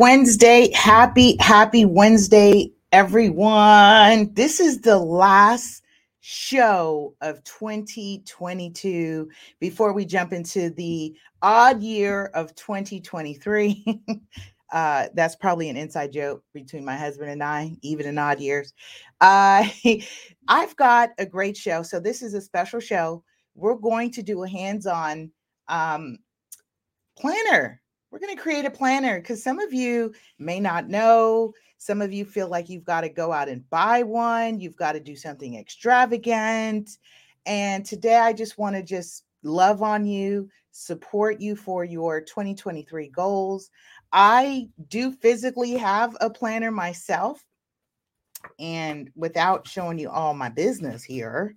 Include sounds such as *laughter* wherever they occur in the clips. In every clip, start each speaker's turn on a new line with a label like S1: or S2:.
S1: Wednesday. Happy, happy Wednesday, everyone. This is the last show of 2022 before we jump into the odd year of 2023. *laughs* uh, that's probably an inside joke between my husband and I, even in odd years. Uh, *laughs* I've got a great show. So, this is a special show. We're going to do a hands on um, planner we're going to create a planner because some of you may not know. Some of you feel like you've got to go out and buy one, you've got to do something extravagant. And today I just want to just love on you, support you for your 2023 goals. I do physically have a planner myself. And without showing you all my business here,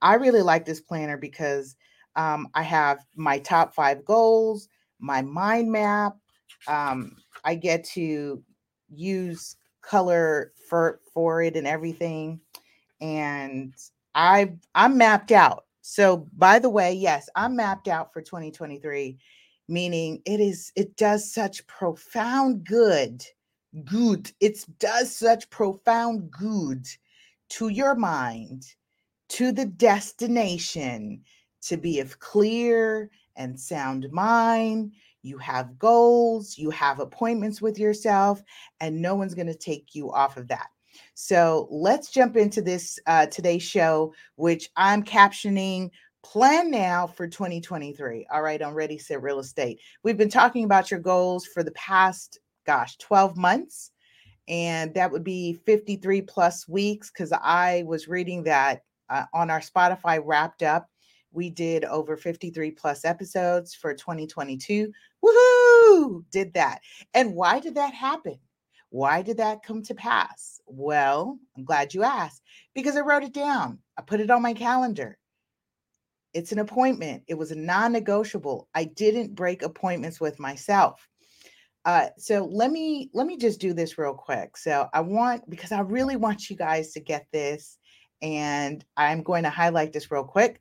S1: I really like this planner because um, I have my top five goals my mind map. Um, I get to use color for for it and everything. And I I'm mapped out. So by the way, yes, I'm mapped out for 2023, meaning it is it does such profound good. Good. It does such profound good to your mind, to the destination, to be of clear and sound mind. You have goals, you have appointments with yourself, and no one's going to take you off of that. So let's jump into this uh, today's show, which I'm captioning plan now for 2023. All right, on Ready Set Real Estate. We've been talking about your goals for the past, gosh, 12 months. And that would be 53 plus weeks because I was reading that uh, on our Spotify wrapped up we did over 53 plus episodes for 2022. Woohoo! Did that. And why did that happen? Why did that come to pass? Well, I'm glad you asked because I wrote it down. I put it on my calendar. It's an appointment. It was a non-negotiable. I didn't break appointments with myself. Uh, so let me let me just do this real quick. So I want because I really want you guys to get this, and I'm going to highlight this real quick.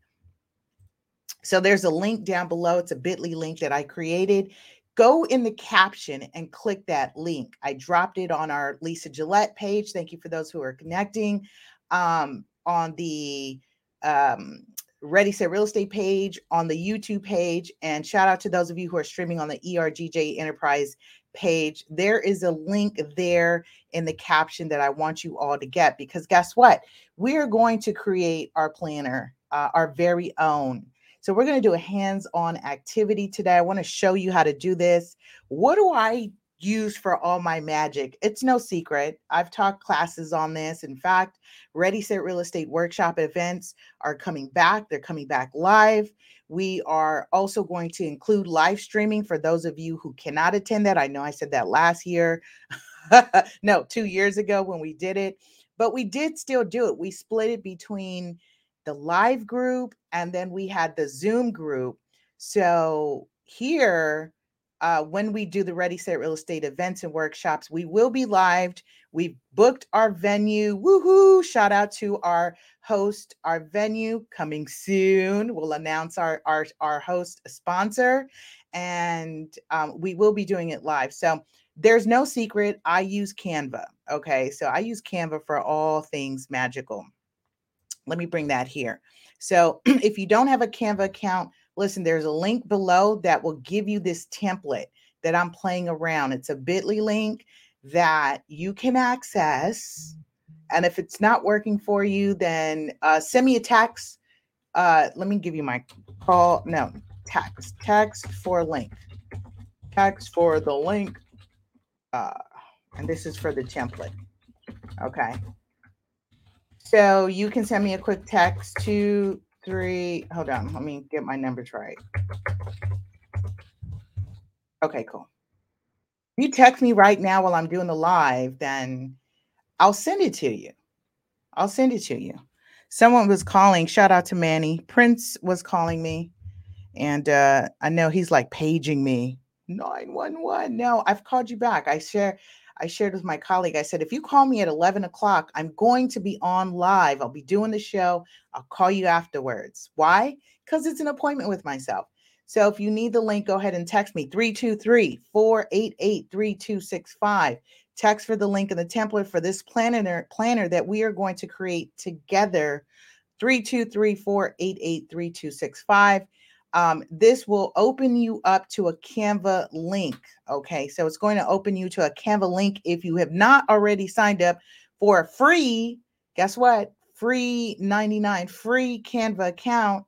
S1: So there's a link down below. It's a bit.ly link that I created. Go in the caption and click that link. I dropped it on our Lisa Gillette page. Thank you for those who are connecting. Um, on the um, Ready Set Real Estate page, on the YouTube page, and shout out to those of you who are streaming on the ERGJ Enterprise page. There is a link there in the caption that I want you all to get because guess what? We are going to create our planner, uh, our very own. So we're going to do a hands-on activity today. I want to show you how to do this. What do I use for all my magic? It's no secret. I've taught classes on this. In fact, Ready Set Real Estate workshop events are coming back. They're coming back live. We are also going to include live streaming for those of you who cannot attend that. I know I said that last year. *laughs* no, 2 years ago when we did it, but we did still do it. We split it between the live group and then we had the Zoom group. So here, uh, when we do the Ready Set Real Estate events and workshops, we will be live. We've booked our venue. Woohoo! Shout out to our host, our venue coming soon. We'll announce our our, our host sponsor, and um, we will be doing it live. So there's no secret. I use Canva. Okay, so I use Canva for all things magical. Let me bring that here. So *clears throat* if you don't have a Canva account, listen, there's a link below that will give you this template that I'm playing around. It's a bit.ly link that you can access. And if it's not working for you, then uh, send me a text. Uh, let me give you my call. No, text. Text for link. Text for the link. Uh, and this is for the template. Okay. So you can send me a quick text two, three. Hold on, let me get my numbers right. Okay, cool. If you text me right now while I'm doing the live, then I'll send it to you. I'll send it to you. Someone was calling. Shout out to Manny. Prince was calling me, and uh, I know he's like paging me. 911. No, I've called you back. I share I shared with my colleague, I said, if you call me at 11 o'clock, I'm going to be on live. I'll be doing the show. I'll call you afterwards. Why? Because it's an appointment with myself. So if you need the link, go ahead and text me 323 488 3265. Text for the link and the template for this planner planner that we are going to create together 323 488 3265. Um, this will open you up to a Canva link. Okay, so it's going to open you to a Canva link if you have not already signed up for a free, guess what? Free 99 free Canva account.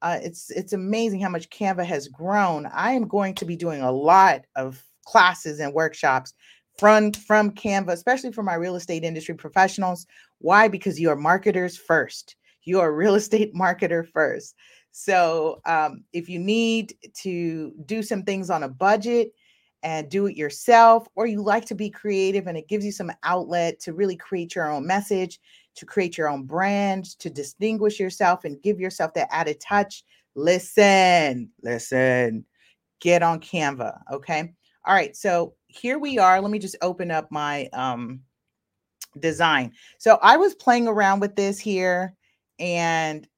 S1: Uh, it's it's amazing how much Canva has grown. I am going to be doing a lot of classes and workshops from from Canva, especially for my real estate industry professionals. Why? Because you are marketers first. You are real *laughs* estate marketer first. So um, if you need to do some things on a budget and do it yourself, or you like to be creative and it gives you some outlet to really create your own message, to create your own brand, to distinguish yourself and give yourself that added touch, listen, listen, get on Canva. Okay. All right. So here we are. Let me just open up my um, design. So I was playing around with this here and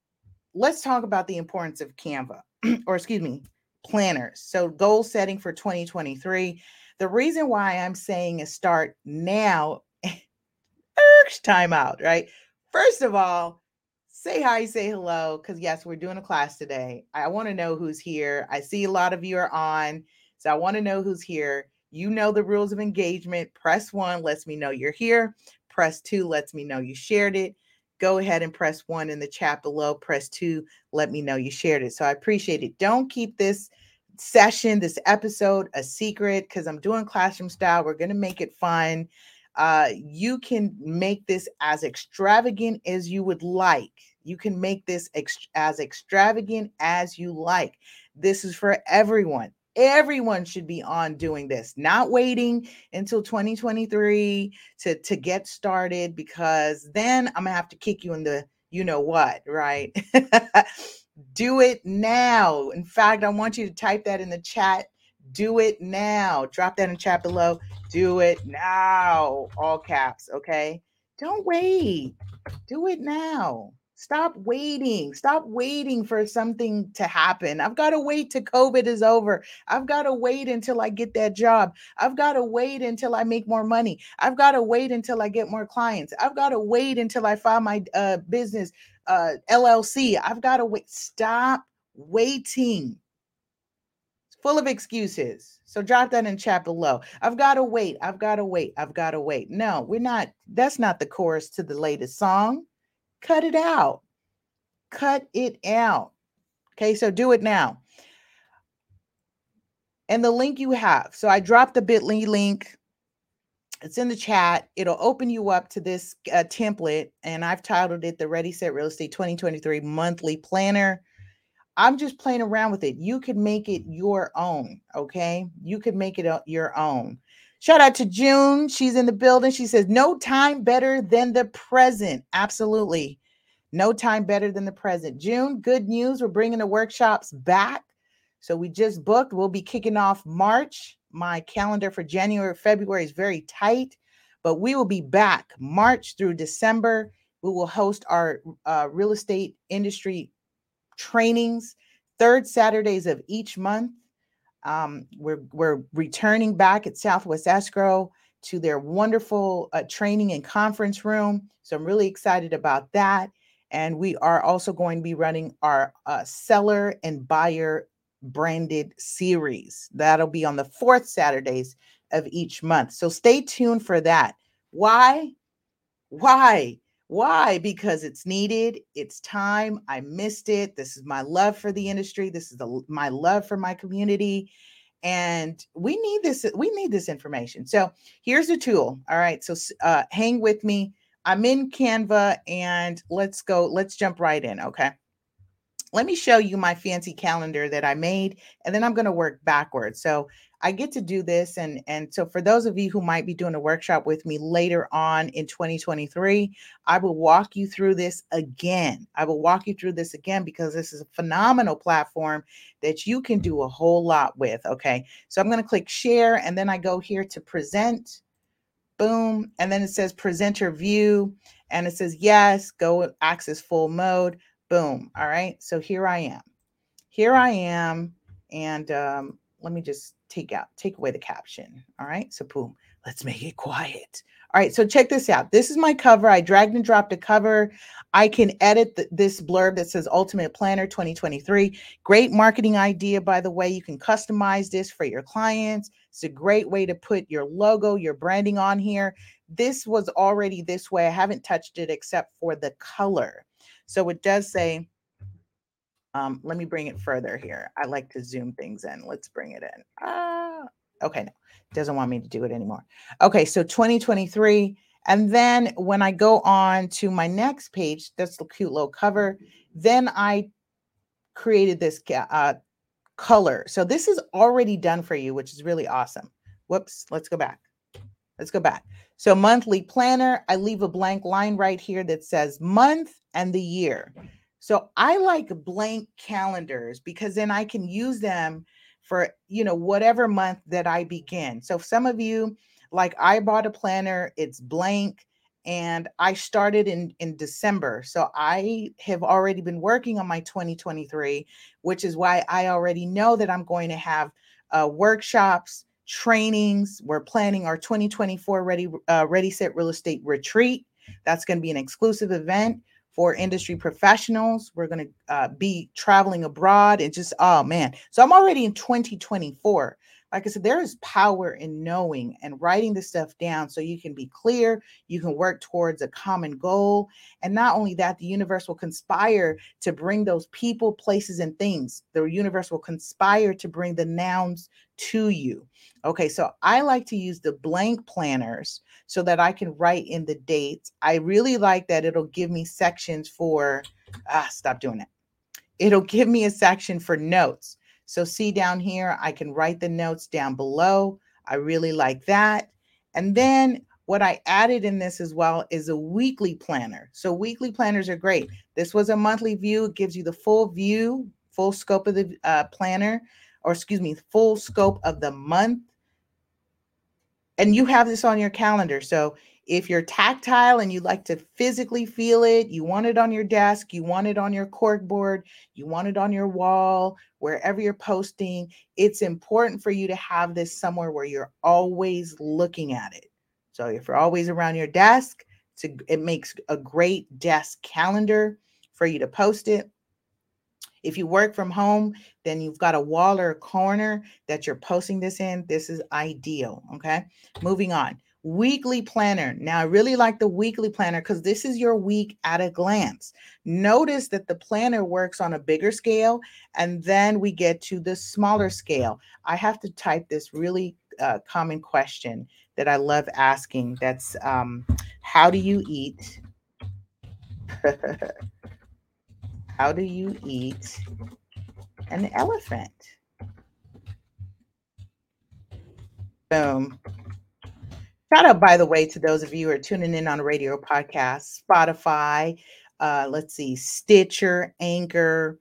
S1: let's talk about the importance of Canva, *clears throat* or excuse me, planners. So, goal setting for 2023. The reason why I'm saying a start now, *laughs* time out, right? First of all, say hi, say hello, because yes, we're doing a class today. I want to know who's here. I see a lot of you are on, so I want to know who's here. You know the rules of engagement. Press one lets me know you're here. Press two lets me know you shared it go ahead and press one in the chat below. Press two, let me know you shared it. So I appreciate it. Don't keep this session, this episode, a secret because I'm doing classroom style. We're going to make it fun. Uh, you can make this as extravagant as you would like. You can make this ex- as extravagant as you like. This is for everyone. Everyone should be on doing this, not waiting until 2023 to, to get started because then I'm gonna have to kick you in the you know what, right? *laughs* Do it now. In fact, I want you to type that in the chat. Do it now. Drop that in the chat below. Do it now. All caps, okay? Don't wait. Do it now. Stop waiting. Stop waiting for something to happen. I've got to wait till COVID is over. I've got to wait until I get that job. I've got to wait until I make more money. I've got to wait until I get more clients. I've got to wait until I file my uh, business uh, LLC. I've got to wait. Stop waiting. It's full of excuses. So drop that in chat below. I've got to wait. I've got to wait. I've got to wait. No, we're not. That's not the chorus to the latest song. Cut it out. Cut it out. Okay, so do it now. And the link you have. So I dropped the bit.ly link. It's in the chat. It'll open you up to this uh, template, and I've titled it the Ready Set Real Estate 2023 Monthly Planner. I'm just playing around with it. You could make it your own. Okay, you could make it your own. Shout out to June. She's in the building. She says, No time better than the present. Absolutely. No time better than the present. June, good news. We're bringing the workshops back. So we just booked. We'll be kicking off March. My calendar for January, February is very tight, but we will be back March through December. We will host our uh, real estate industry trainings third Saturdays of each month. Um, we're we're returning back at Southwest Escrow to their wonderful uh, training and conference room. So I'm really excited about that. And we are also going to be running our uh, seller and buyer branded series. That'll be on the fourth Saturdays of each month. So stay tuned for that. Why? Why? Why? Because it's needed. It's time. I missed it. This is my love for the industry. This is the, my love for my community. And we need this. We need this information. So here's the tool. All right. So uh, hang with me. I'm in Canva and let's go. Let's jump right in. Okay let me show you my fancy calendar that I made, and then I'm going to work backwards. So I get to do this. And, and so for those of you who might be doing a workshop with me later on in 2023, I will walk you through this again. I will walk you through this again because this is a phenomenal platform that you can do a whole lot with. Okay. So I'm going to click share and then I go here to present. Boom. And then it says presenter view. And it says, yes, go access full mode. Boom. All right. So here I am. Here I am. And um, let me just take out, take away the caption. All right. So boom, let's make it quiet. All right. So check this out. This is my cover. I dragged and dropped a cover. I can edit the, this blurb that says Ultimate Planner 2023. Great marketing idea, by the way. You can customize this for your clients. It's a great way to put your logo, your branding on here. This was already this way. I haven't touched it except for the color. So it does say, um, let me bring it further here. I like to zoom things in. Let's bring it in. Ah, okay, no, doesn't want me to do it anymore. Okay, so 2023. And then when I go on to my next page, that's the cute little cover, then I created this uh, color. So this is already done for you, which is really awesome. Whoops, let's go back. Let's go back. So monthly planner, I leave a blank line right here that says month and the year. So I like blank calendars because then I can use them for, you know, whatever month that I begin. So some of you, like I bought a planner, it's blank and I started in in December. So I have already been working on my 2023, which is why I already know that I'm going to have uh, workshops, trainings. We're planning our 2024 Ready uh, Ready Set Real Estate Retreat. That's going to be an exclusive event for industry professionals. We're going to uh, be traveling abroad and just, oh man. So I'm already in 2024. Like I said, there is power in knowing and writing the stuff down so you can be clear, you can work towards a common goal. And not only that, the universe will conspire to bring those people, places, and things. The universe will conspire to bring the nouns to you. Okay, so I like to use the blank planners so that I can write in the dates. I really like that it'll give me sections for, ah, stop doing it. It'll give me a section for notes. So see down here, I can write the notes down below. I really like that. And then what I added in this as well is a weekly planner. So weekly planners are great. This was a monthly view. It gives you the full view, full scope of the uh, planner or excuse me, full scope of the month. And you have this on your calendar. So if you're tactile and you like to physically feel it, you want it on your desk, you want it on your cork board, you want it on your wall, wherever you're posting, it's important for you to have this somewhere where you're always looking at it. So if you're always around your desk, a, it makes a great desk calendar for you to post it. If you work from home, then you've got a wall or a corner that you're posting this in. This is ideal. Okay. Moving on. Weekly planner. Now, I really like the weekly planner because this is your week at a glance. Notice that the planner works on a bigger scale and then we get to the smaller scale. I have to type this really uh, common question that I love asking. That's um, how do you eat? *laughs* How do you eat an elephant? Boom. Shout out, by the way, to those of you who are tuning in on radio podcast, Spotify, uh, let's see, Stitcher, Anchor,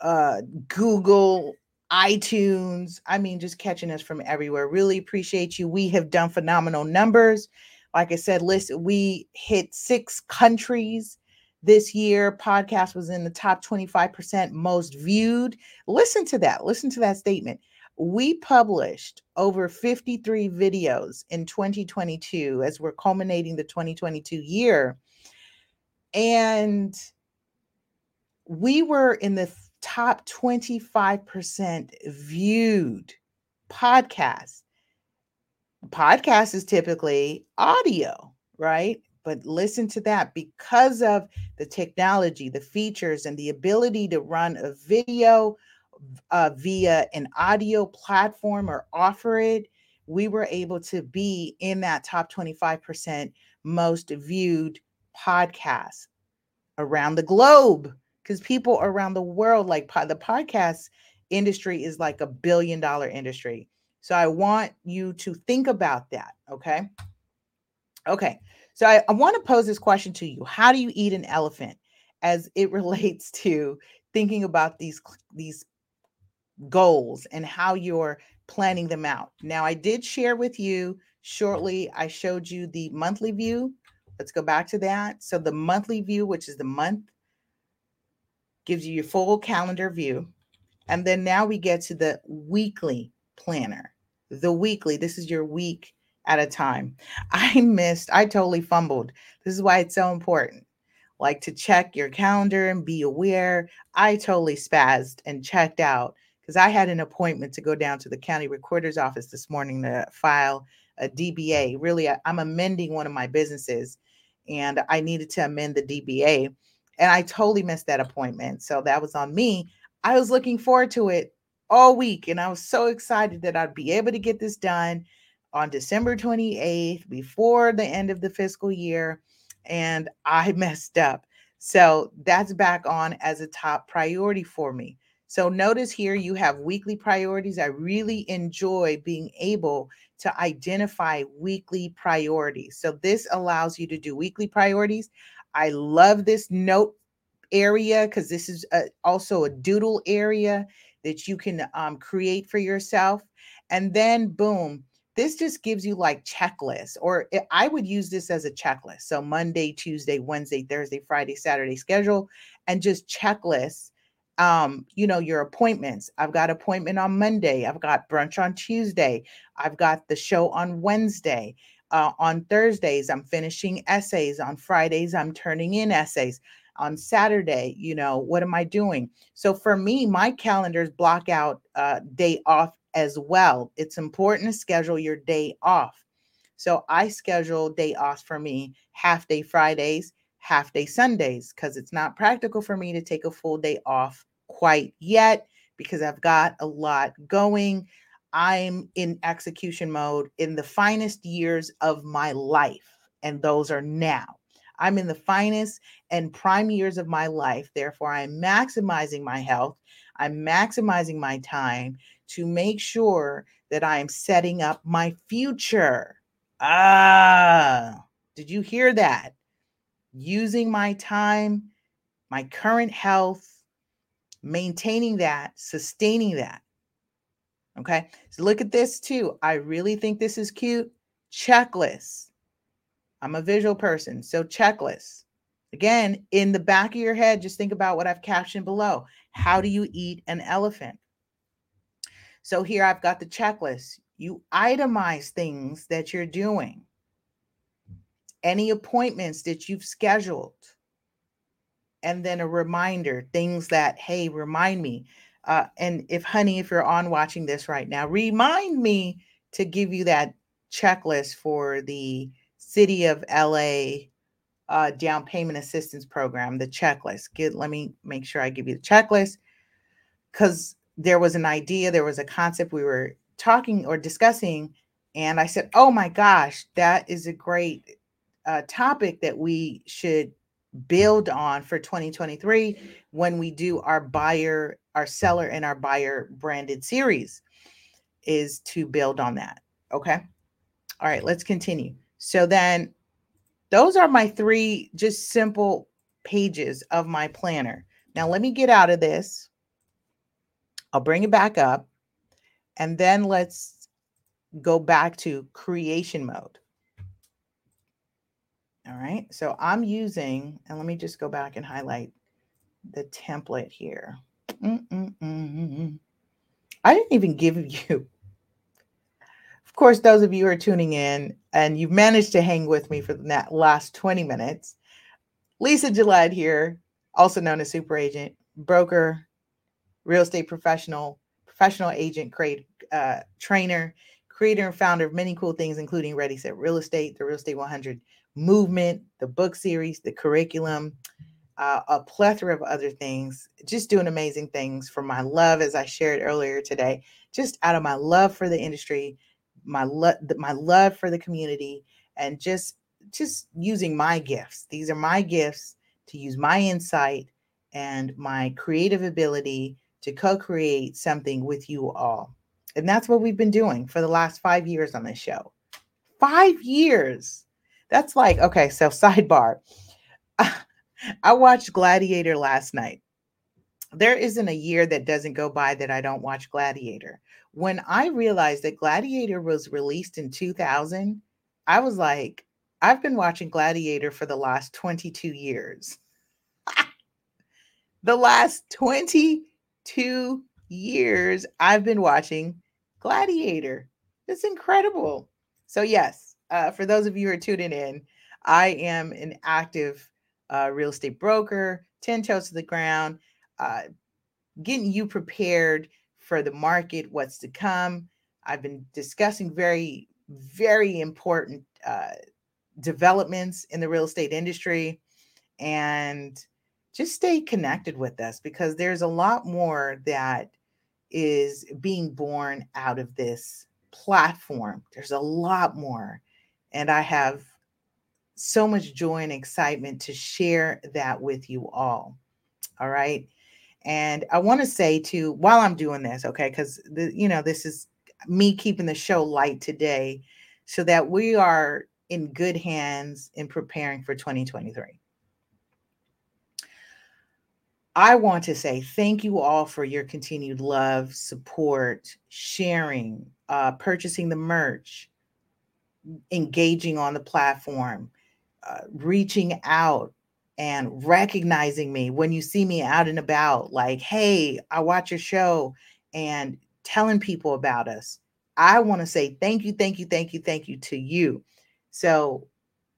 S1: uh, Google, iTunes. I mean, just catching us from everywhere. Really appreciate you. We have done phenomenal numbers. Like I said, listen, we hit six countries this year podcast was in the top 25% most viewed. Listen to that listen to that statement. We published over 53 videos in 2022 as we're culminating the 2022 year. And we were in the top 25% viewed podcast. Podcast is typically audio right but listen to that because of the technology, the features, and the ability to run a video uh, via an audio platform or offer it, we were able to be in that top 25% most viewed podcast around the globe because people around the world like the podcast industry is like a billion dollar industry. So I want you to think about that. Okay. Okay. So I, I want to pose this question to you. How do you eat an elephant as it *laughs* relates to thinking about these these goals and how you're planning them out? Now, I did share with you shortly, I showed you the monthly view. Let's go back to that. So the monthly view, which is the month, gives you your full calendar view. And then now we get to the weekly planner. The weekly, this is your week at a time. I missed, I totally fumbled. This is why it's so important. Like to check your calendar and be aware. I totally spazzed and checked out because I had an appointment to go down to the county recorder's office this morning to file a DBA. Really, I'm amending one of my businesses and I needed to amend the DBA. And I totally missed that appointment. So that was on me. I was looking forward to it all week and I was so excited that I'd be able to get this done on December 28th before the end of the fiscal year. And I *laughs* messed up. So that's back on as a top priority for me. So notice here you have weekly priorities. I really enjoy being able to identify weekly priorities. So this allows you to do weekly priorities. I love this note area because this is a, also a doodle area that you can um, create for yourself. And then, boom, this just gives you like checklists, or I would use this as a checklist. So Monday, Tuesday, Wednesday, Thursday, Friday, Saturday schedule, and just checklists um you know your appointments i've got appointment on monday i've got brunch on tuesday i've got the show on wednesday uh, on thursdays i'm finishing essays on fridays i'm turning in essays on saturday you know what am i doing so for me my calendars block out uh, day off as well it's important to schedule your day off so i schedule day off for me half day fridays half day Sundays because it's not practical for me to take a full day off quite yet because I've got a lot going. I'm in execution mode in the finest years of my life, and those are now. I'm in the finest and prime years of my life. Therefore, I'm maximizing my health. I'm maximizing my time to make sure that I am setting up my future. Ah, did you hear that? using my time, my current health, maintaining that, sustaining that. Okay. So look at this too. I really think this is cute. Checklist. I'm a visual person. So checklist. Again, in the back of your head, just think about what I've captioned below. How do you eat an elephant? So here I've got the checklist. You itemize things that you're doing. Any appointments that you've scheduled. And then a reminder things that hey remind me. Uh, and if honey if you're on watching this right now remind me to give you that checklist for the city of la uh, down payment assistance program the checklist. Get let me make sure i give you the checklist. Because there was an idea there was a concept we were talking or discussing and i said oh my gosh that is a great uh, topic that we should build on for 2023 when we do our buyer, our seller, and our buyer branded series is to build on that. Okay. All right, let's continue. So then those are my three just simple pages of my planner. Now let me get out of this. I'll bring it back up and then let's go back to creation mode. All right, so I'm using, and let me just go back and highlight the template here. Mm-mm-mm. I didn't even give *laughs* you, of course, those of you who are tuning in and you've managed to hang with me for that last 20 minutes. Lisa Gillette here, also known as Super Agent, broker, real estate professional, professional agent, create, uh, trainer, creator and founder of many cool things, including Ready Set Real Estate, the Real Estate 100 movement, the book series, the curriculum, uh, a plethora of other things, just doing amazing things for my love, as I shared earlier today, just out of my love for the industry, my love, my love for the community, and just just using my gifts. These are my gifts to use my insight and my creative ability to co-create something with you all. And that's what we've been doing for the last five years on this show. Five years that's like, okay, so *laughs* sidebar. I watched Gladiator last night. There isn't a year that doesn't go by that I don't watch Gladiator. When I realized that Gladiator was released in 2000, I was like, I've been watching Gladiator for the last 22 years. *laughs* the last 22 years I've been watching Gladiator. It's incredible. So, yes, uh, for those of you who are tuning in, I am an active uh, real estate broker, 10 toes to the ground, uh, getting you prepared for the market, what's to come. I've been discussing very, very important uh, developments in the real estate industry and just stay connected with us because there's a lot more that is being born out of this platform. There's a lot more. And I have so much joy and excitement to share that with you all. All right. And I want to say to while I'm doing this, okay, because you know, this is me keeping the show light today so that we are in good hands in preparing for 2023. I want to say thank you all for your continued love, support, sharing, uh, purchasing the merch, engaging on the platform, uh, reaching out and recognizing me when you see me out and about, like, hey, I watch your show and telling people about us. I want to say thank you, thank you, thank you, thank you to you. So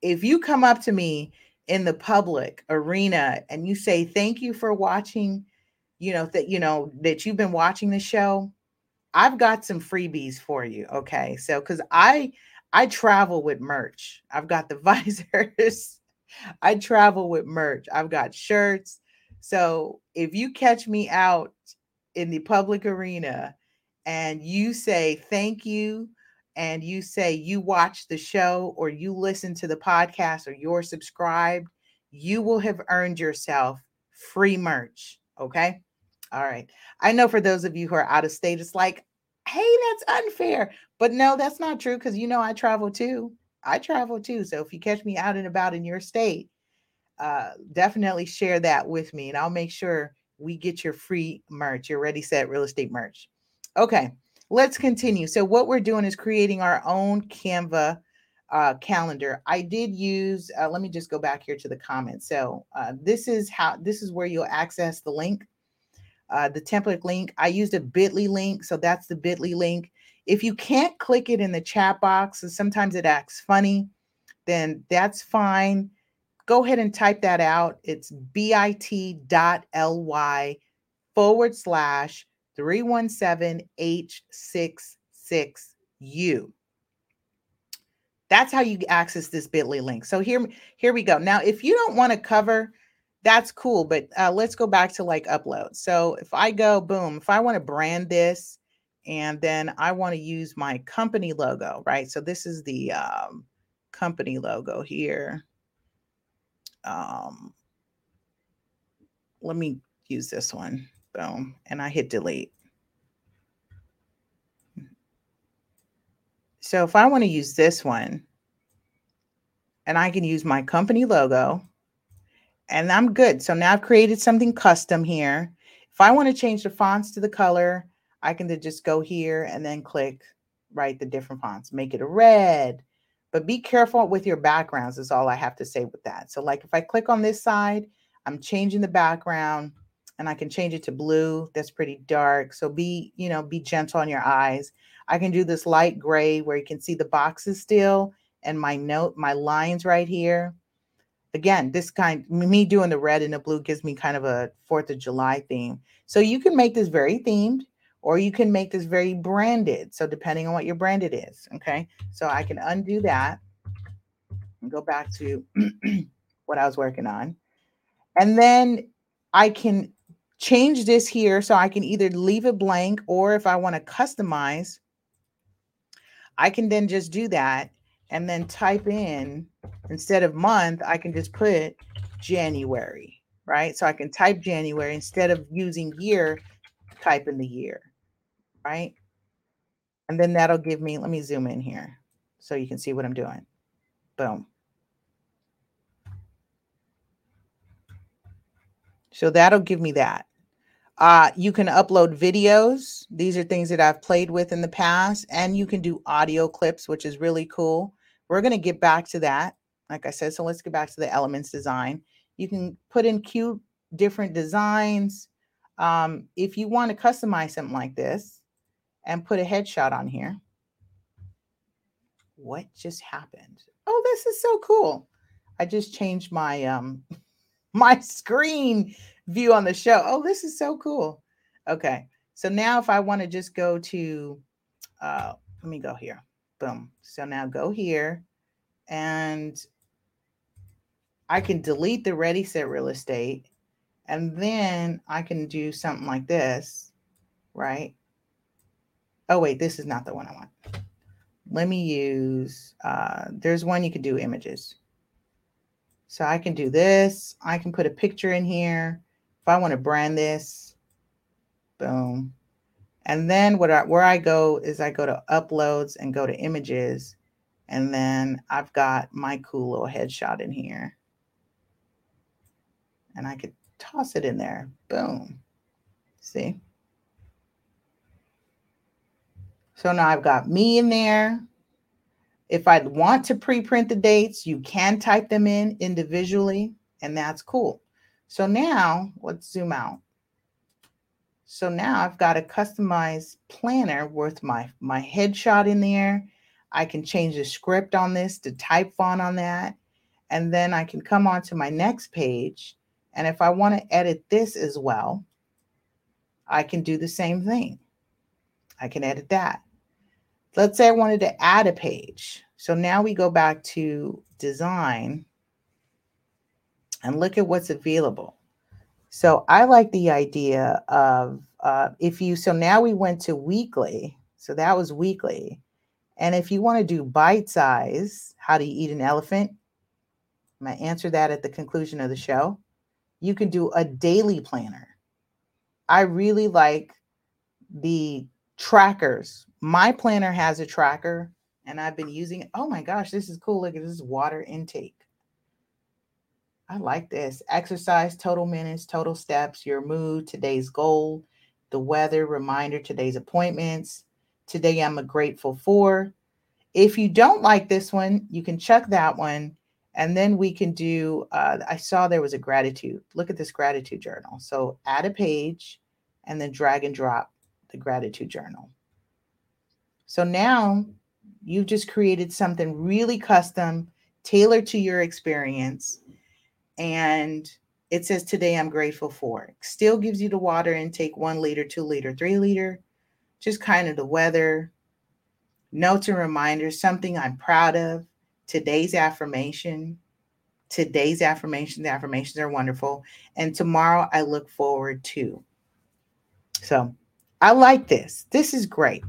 S1: if you come up to me in the public arena and you say thank you for watching you know that you know that you've been watching the show. I've got some freebies for you okay? So because i i travel with merch. I've got the *laughs* visors. I travel with merch. I've got shirts. So if you catch me out in the public arena and you say thank you and you say you watch the show or you listen to the podcast or you're subscribed, you will have earned yourself free merch. Okay. All right. I know for those of you who are out of state, it's like, hey, that's unfair. But no, that's not true because you know I travel too. I travel too. So if you catch me out and about in your state, uh, definitely share that with me and I'll make sure we get your free merch, your Ready Set Real Estate merch. Okay let's continue. So what we're doing is creating our own Canva uh, calendar. I did use, uh, let me just go back here to the comments. So uh, this is how, this is where you'll access the link, uh, the template link. I used a bit.ly link. So that's the bit.ly link. If you can't click it in the chat box, and sometimes it acts funny, then that's fine. Go ahead and type that out. It's bit.ly forward slash 317H66U. That's how you access this bit.ly link. So here, here we go. Now, if you don't want to cover, that's cool, but uh, let's go back to like upload. So if I go, boom, if I want to brand this and then I want to use my company logo, right? So this is the um, company logo here. Um, let me use this one. Boom. And I hit delete. So if I want to use this one, and I can use my company logo, and I'm good. So now I've created something custom here. If I want to change the fonts to the color, I can just go here and then click write the different fonts, make it a red. But be careful with your backgrounds, is all I have to say with that. So, like if I click on this side, I'm changing the background and I can change it to blue. That's pretty dark. So be, you know, be gentle on your eyes. I can do this light gray where you can see the boxes still and my note, my lines right here. Again, this kind, me doing the red and the blue gives me kind of a 4th of July theme. So you can make this very themed or you can make this very branded. So depending on what your branded is. Okay. So I can undo that and go back to *clears throat* what I was working on. And then I can change this here so I can either leave it blank or if I want to customize, I can then just do that and then type in instead of month, I can just put January, right? So I can type January instead of using year, type in the year, right? And then that'll give me, let me zoom in here so you can see what I'm doing. Boom. So that'll give me that. Uh, you can upload videos. These are things that I've played with in the past, and you can do audio clips, which is really cool. We're going to get back to that. Like I said, so let's get back to the elements design. You can put in cute different designs. Um, if you want to customize something like this and put a headshot on here, what just happened? Oh, this is so cool. I just changed my um *laughs* *laughs* my screen view on the show. Oh, this is so cool. Okay. So now if I want to just go to uh let me go here. Boom. So now go here and I can delete the ready set real estate and then I can do something like this, right? Oh, wait, this is not the one I want. Let me use, uh, there's one you can do images. So I can do this. I can put a picture in here. If I want to brand this, boom. And then what I, where I go is I go to uploads and go to images. And then I've got my cool little headshot in here. And I could toss it in there. Boom. See? So now I've got me in there. If I want to pre-print the dates, you can type them in individually, and that's cool. So now let's zoom out. So now I've got a customized planner with my, my headshot in there. I can change the script on this, the type font on that. And then I can come on to my next page. And if I want to edit this as well, I can do the same thing. I can edit that. Let's say I wanted to add a page. So now we go back to design and look at what's available. So I like the idea of uh, if you, so now we went to weekly. So that was weekly. And if you want to do bite size, how do you eat an elephant? I'm going to answer that at the conclusion of the show. You can do a daily planner. I really like the trackers. My planner has a tracker and I've been using it. Oh my gosh, this is cool. Look at this water intake. I like this. Exercise, total minutes, total steps, your mood, today's goal, the weather, reminder, today's appointments. Today I'm a grateful for. If you don't like this one, you can check that one. And then we can do, uh, I saw there was a gratitude. Look at this gratitude journal. So add a page and then drag and drop the gratitude journal. So now you've just created something really custom, tailored to your experience. And it says, Today I'm grateful for. Still gives you the water intake one liter, two liter, three liter, just kind of the weather, notes and reminders, something I'm proud of, today's affirmation. Today's affirmation, the affirmations are wonderful. And tomorrow I look forward to. So I like this. This is great.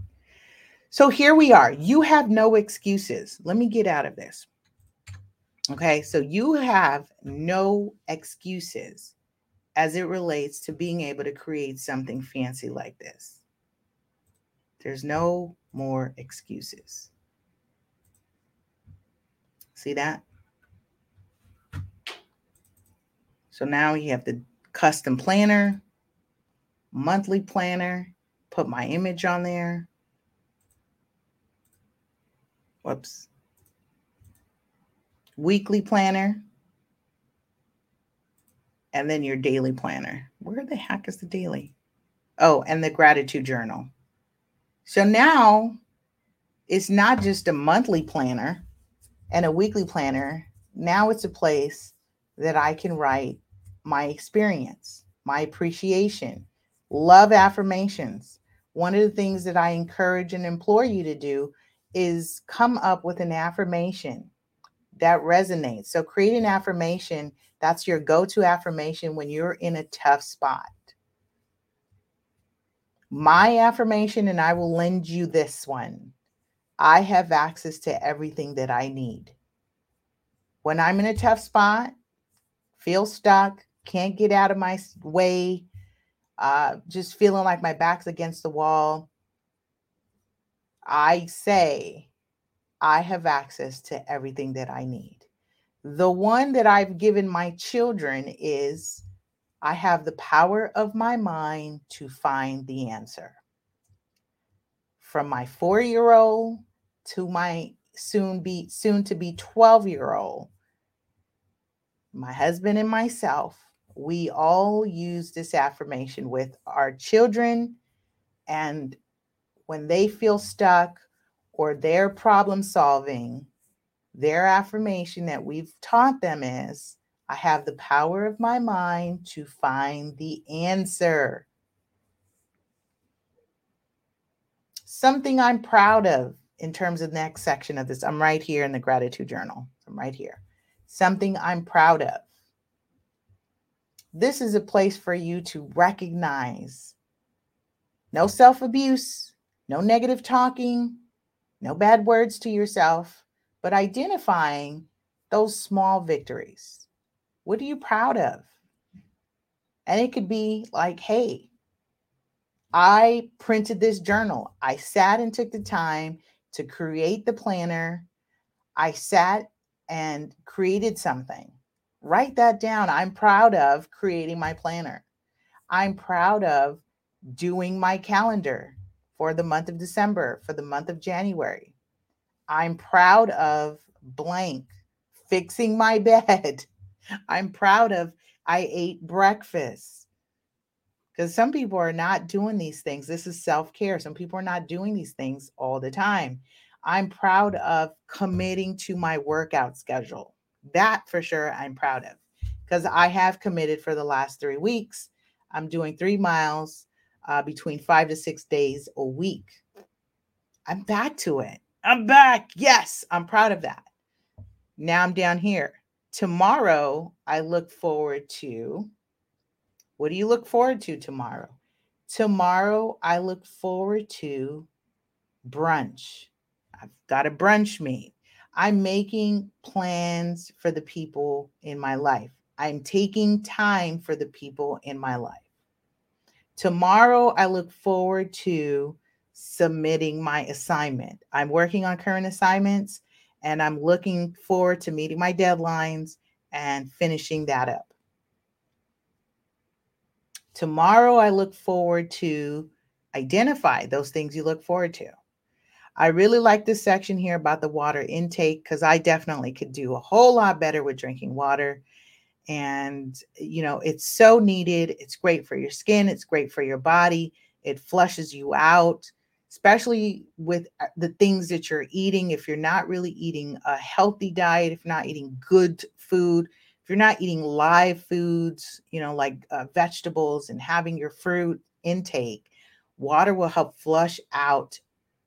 S1: So here we are. You have no excuses. Let me get out of this. Okay. So you have no excuses as it relates to being able to create something fancy like this. There's no more excuses. See that? So now you have the custom planner, monthly planner, put my image on there. Whoops. Weekly planner. And then your daily planner. Where the heck is the daily? Oh, and the gratitude journal. So now it's not just a monthly planner and a weekly planner. Now it's a place that I can write my experience, my appreciation, love affirmations. One of the things that I encourage and implore you to do is come up with an affirmation that resonates. So create an affirmation that's your go-to affirmation when you're in a tough spot. My affirmation, and I will lend you this one. I have access to everything that I need. When I'm in a tough spot, feel stuck, can't get out of my way, uh, just feeling like my back's against the wall, I say, I have access to everything that I need. The one that I've given my children is I have the power of my mind to find the answer. From my four year old to my soon be soon to be 12 year old, my husband and myself, we all use this affirmation with our children. And when they feel stuck or they're problem solving, their affirmation that we've taught them is I have the power of my mind to find the answer. Something I'm proud of in terms of the next section of this. I'm right here in the gratitude journal. I'm right here. Something I'm proud of. This is a place for you to recognize no self abuse, no negative talking, no bad words to yourself, but identifying those small victories. What are you proud of? And it could be like, hey, I printed this journal. I sat and took the time to create the planner. I sat and created something. Write that down. I'm proud of creating my planner. I'm proud of doing my calendar for the month of December, for the month of January. I'm proud of blank fixing my *laughs* bed. I'm proud of I ate breakfast. Because some people are not doing these things. This is self care. Some people are not doing these things all the time. I'm proud of committing to my workout schedule. That for sure, I'm proud of because I have committed for the last three weeks. I'm doing three miles uh, between five to six days a week. I'm back to it. I'm back. Yes, I'm proud of that. Now I'm down here. Tomorrow, I look forward to what do you look forward to tomorrow? Tomorrow, I look forward to brunch. I've got a brunch meet. I'm making plans for the people in my life. I'm taking time for the people in my life. Tomorrow, I look forward to submitting my assignment. I'm working on current assignments and I'm looking forward to meeting my deadlines and finishing that up. Tomorrow, I look forward to identify those things you look forward to. I really like this section here about the water intake because I definitely could do a whole lot better with drinking water. And, you know, it's so needed. It's great for your skin, it's great for your body, it flushes you out especially with uh, the things that you're eating. If you're not really eating a healthy diet, if you're not eating good food, if you're not eating live foods, you know, like uh, vegetables and having your fruit intake, water will help flush out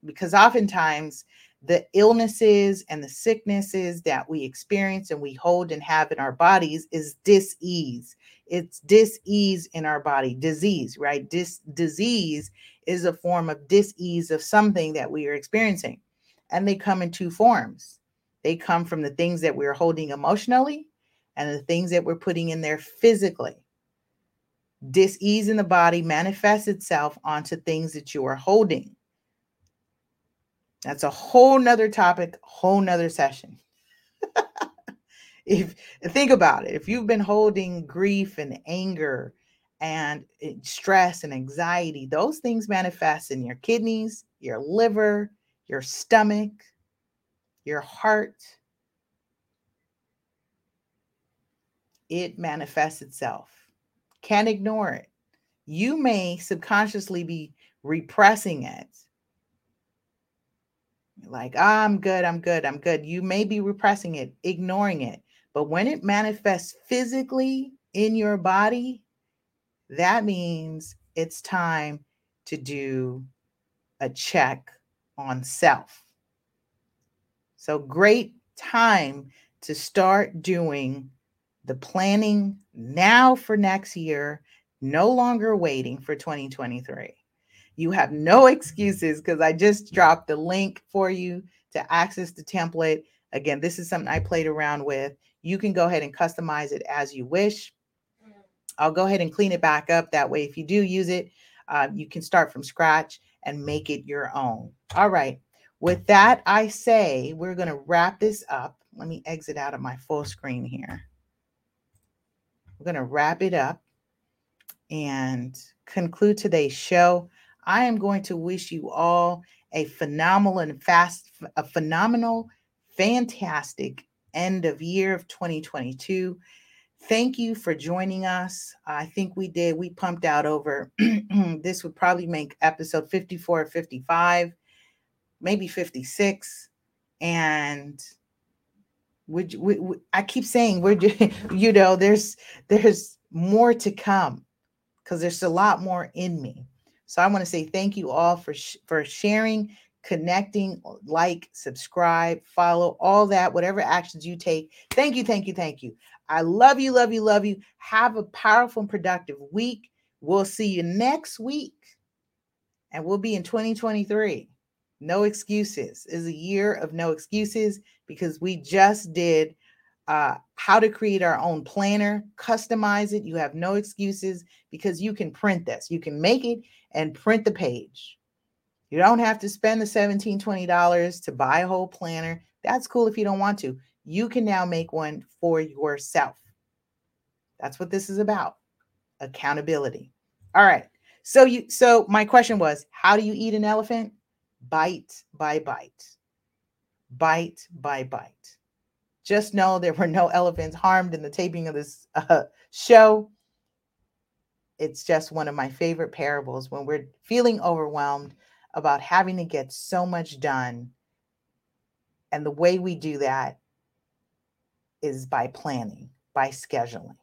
S1: because oftentimes the illnesses and the sicknesses that we experience and we hold and have in our bodies is dis-ease. It's dis-ease in our body disease right? Dis disease is a form of dis-ease of something that we are experiencing and they come in two forms. They come from the things that we're holding emotionally and the things that we're putting in there physically. Dis-ease in the body manifests itself onto things that you are holding that's a whole nother topic, whole nother session. *laughs* if think about it, if you've been holding grief and anger and eh, stress and anxiety, those things manifest in your kidneys, your liver, your stomach, your heart. It manifests itself. Can't ignore it. You may subconsciously be repressing it like, I'm good, I'm good, I'm good. You may be repressing it, ignoring it. But when it manifests physically in your body, that means it's time to do a check on self. So, great time to start doing the planning now for next year, no longer waiting for 2023. You have no excuses because I just dropped the link for you to access the template. Again, this is something I played around with. You can go ahead and customize it as you wish. I'll go ahead and clean it back up. That way, if you do use it, uh, you can start from scratch and make it your own. All right. With that, I say we're going to wrap this up. Let me exit out of my full screen here. We're going to wrap it up and conclude today's show. I am going to wish you all a phenomenal and fast, a phenomenal, fantastic end of year of 2022. thank you for joining us. I think we did, we pumped out over, *clears throat* this would probably make episode 54 or 55, maybe 56. And would we, we, I keep saying we're just, *laughs* you know there's there's more to come because there's a lot more in me. So I want to say thank you all for sh- for sharing, connecting, like, subscribe, follow, all that, whatever actions you take. Thank you, thank you, thank you. I love you, love you, love you. Have a powerful and productive week. We'll see you next week. And we'll be in 2023. No excuses. Is a year of no excuses because we just did uh, how to create our own planner, customize it. You have no excuses because you can print this. You can make it and print the page. You don't have to spend the $17, $20 to buy a whole planner. That's cool if you don't want to you can now make one for yourself. That's what this is about. Accountability. All right. So you so my question was, how do you eat an elephant? Bite by bite. Bite by bite. Just know there were no elephants harmed in the taping of this uh, show. It's just one of my favorite parables when we're feeling overwhelmed about having to get so much done. And the way we do that is by planning, by scheduling,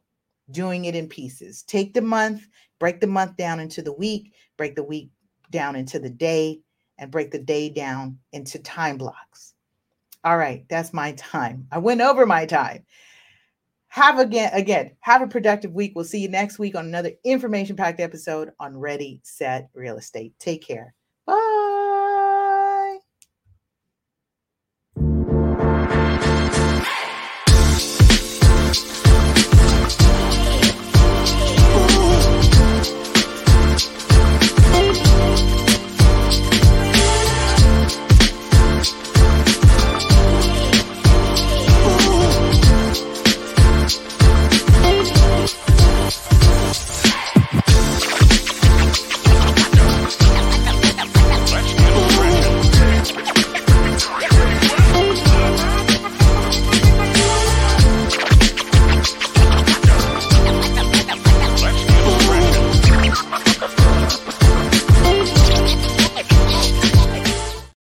S1: doing it in pieces. Take the month, break the month down into the week, break the week down into the day, and break the day down into time blocks. All right, that's my time. I went over my time. Have again, again, have a productive week. We'll see you next week on another information packed episode on Ready, Set, Real Estate. Take care.